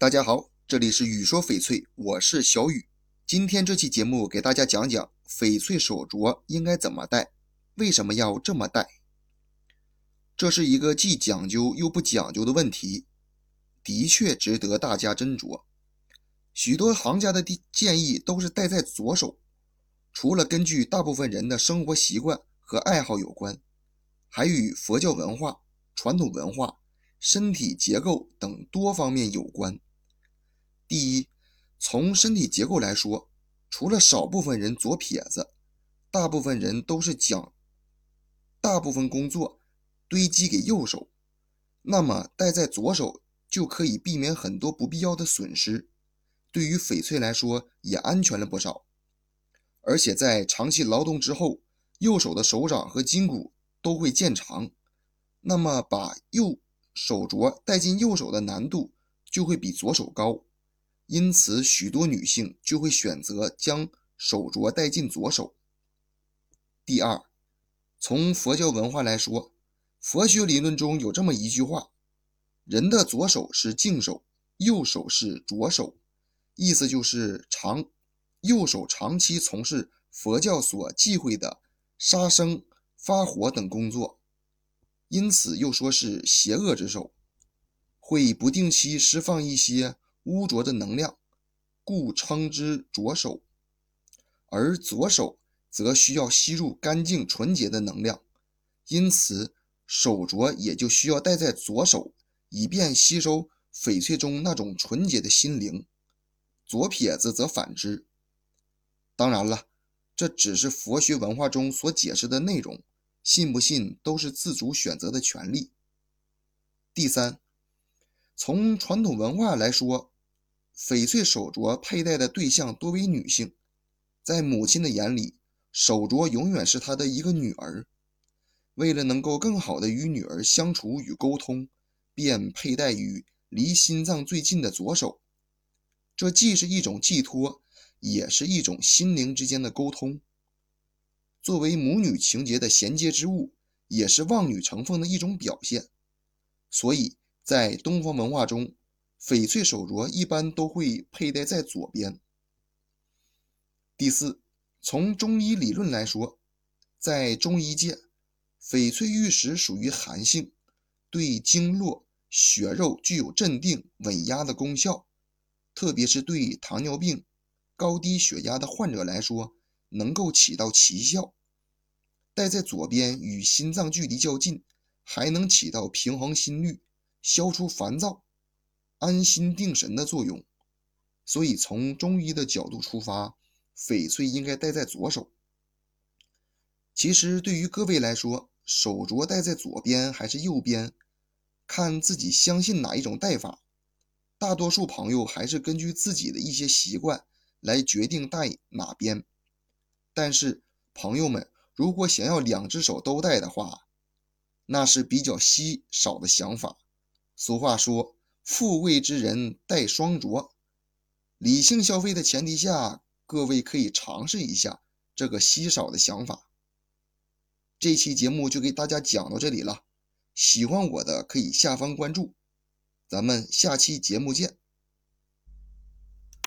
大家好，这里是雨说翡翠，我是小雨。今天这期节目给大家讲讲翡翠手镯应该怎么戴，为什么要这么戴？这是一个既讲究又不讲究的问题，的确值得大家斟酌。许多行家的建议都是戴在左手，除了根据大部分人的生活习惯和爱好有关，还与佛教文化、传统文化、身体结构等多方面有关。第一，从身体结构来说，除了少部分人左撇子，大部分人都是将大部分工作堆积给右手，那么戴在左手就可以避免很多不必要的损失，对于翡翠来说也安全了不少。而且在长期劳动之后，右手的手掌和筋骨都会渐长，那么把右手镯戴进右手的难度就会比左手高。因此，许多女性就会选择将手镯戴进左手。第二，从佛教文化来说，佛学理论中有这么一句话：“人的左手是净手，右手是浊手。”意思就是长右手长期从事佛教所忌讳的杀生、发火等工作，因此又说是邪恶之手，会不定期释放一些。污浊的能量，故称之浊手；而左手则需要吸入干净纯洁的能量，因此手镯也就需要戴在左手，以便吸收翡翠中那种纯洁的心灵。左撇子则反之。当然了，这只是佛学文化中所解释的内容，信不信都是自主选择的权利。第三，从传统文化来说。翡翠手镯佩戴的对象多为女性，在母亲的眼里，手镯永远是她的一个女儿。为了能够更好的与女儿相处与沟通，便佩戴于离心脏最近的左手。这既是一种寄托，也是一种心灵之间的沟通。作为母女情结的衔接之物，也是望女成凤的一种表现。所以在东方文化中。翡翠手镯一般都会佩戴在左边。第四，从中医理论来说，在中医界，翡翠玉石属于寒性，对经络、血肉具有镇定、稳压的功效，特别是对糖尿病、高低血压的患者来说，能够起到奇效。戴在左边与心脏距离较近，还能起到平衡心率、消除烦躁。安心定神的作用，所以从中医的角度出发，翡翠应该戴在左手。其实对于各位来说，手镯戴在左边还是右边，看自己相信哪一种戴法。大多数朋友还是根据自己的一些习惯来决定戴哪边。但是朋友们如果想要两只手都戴的话，那是比较稀少的想法。俗话说。富贵之人戴双镯，理性消费的前提下，各位可以尝试一下这个稀少的想法。这期节目就给大家讲到这里了，喜欢我的可以下方关注，咱们下期节目见。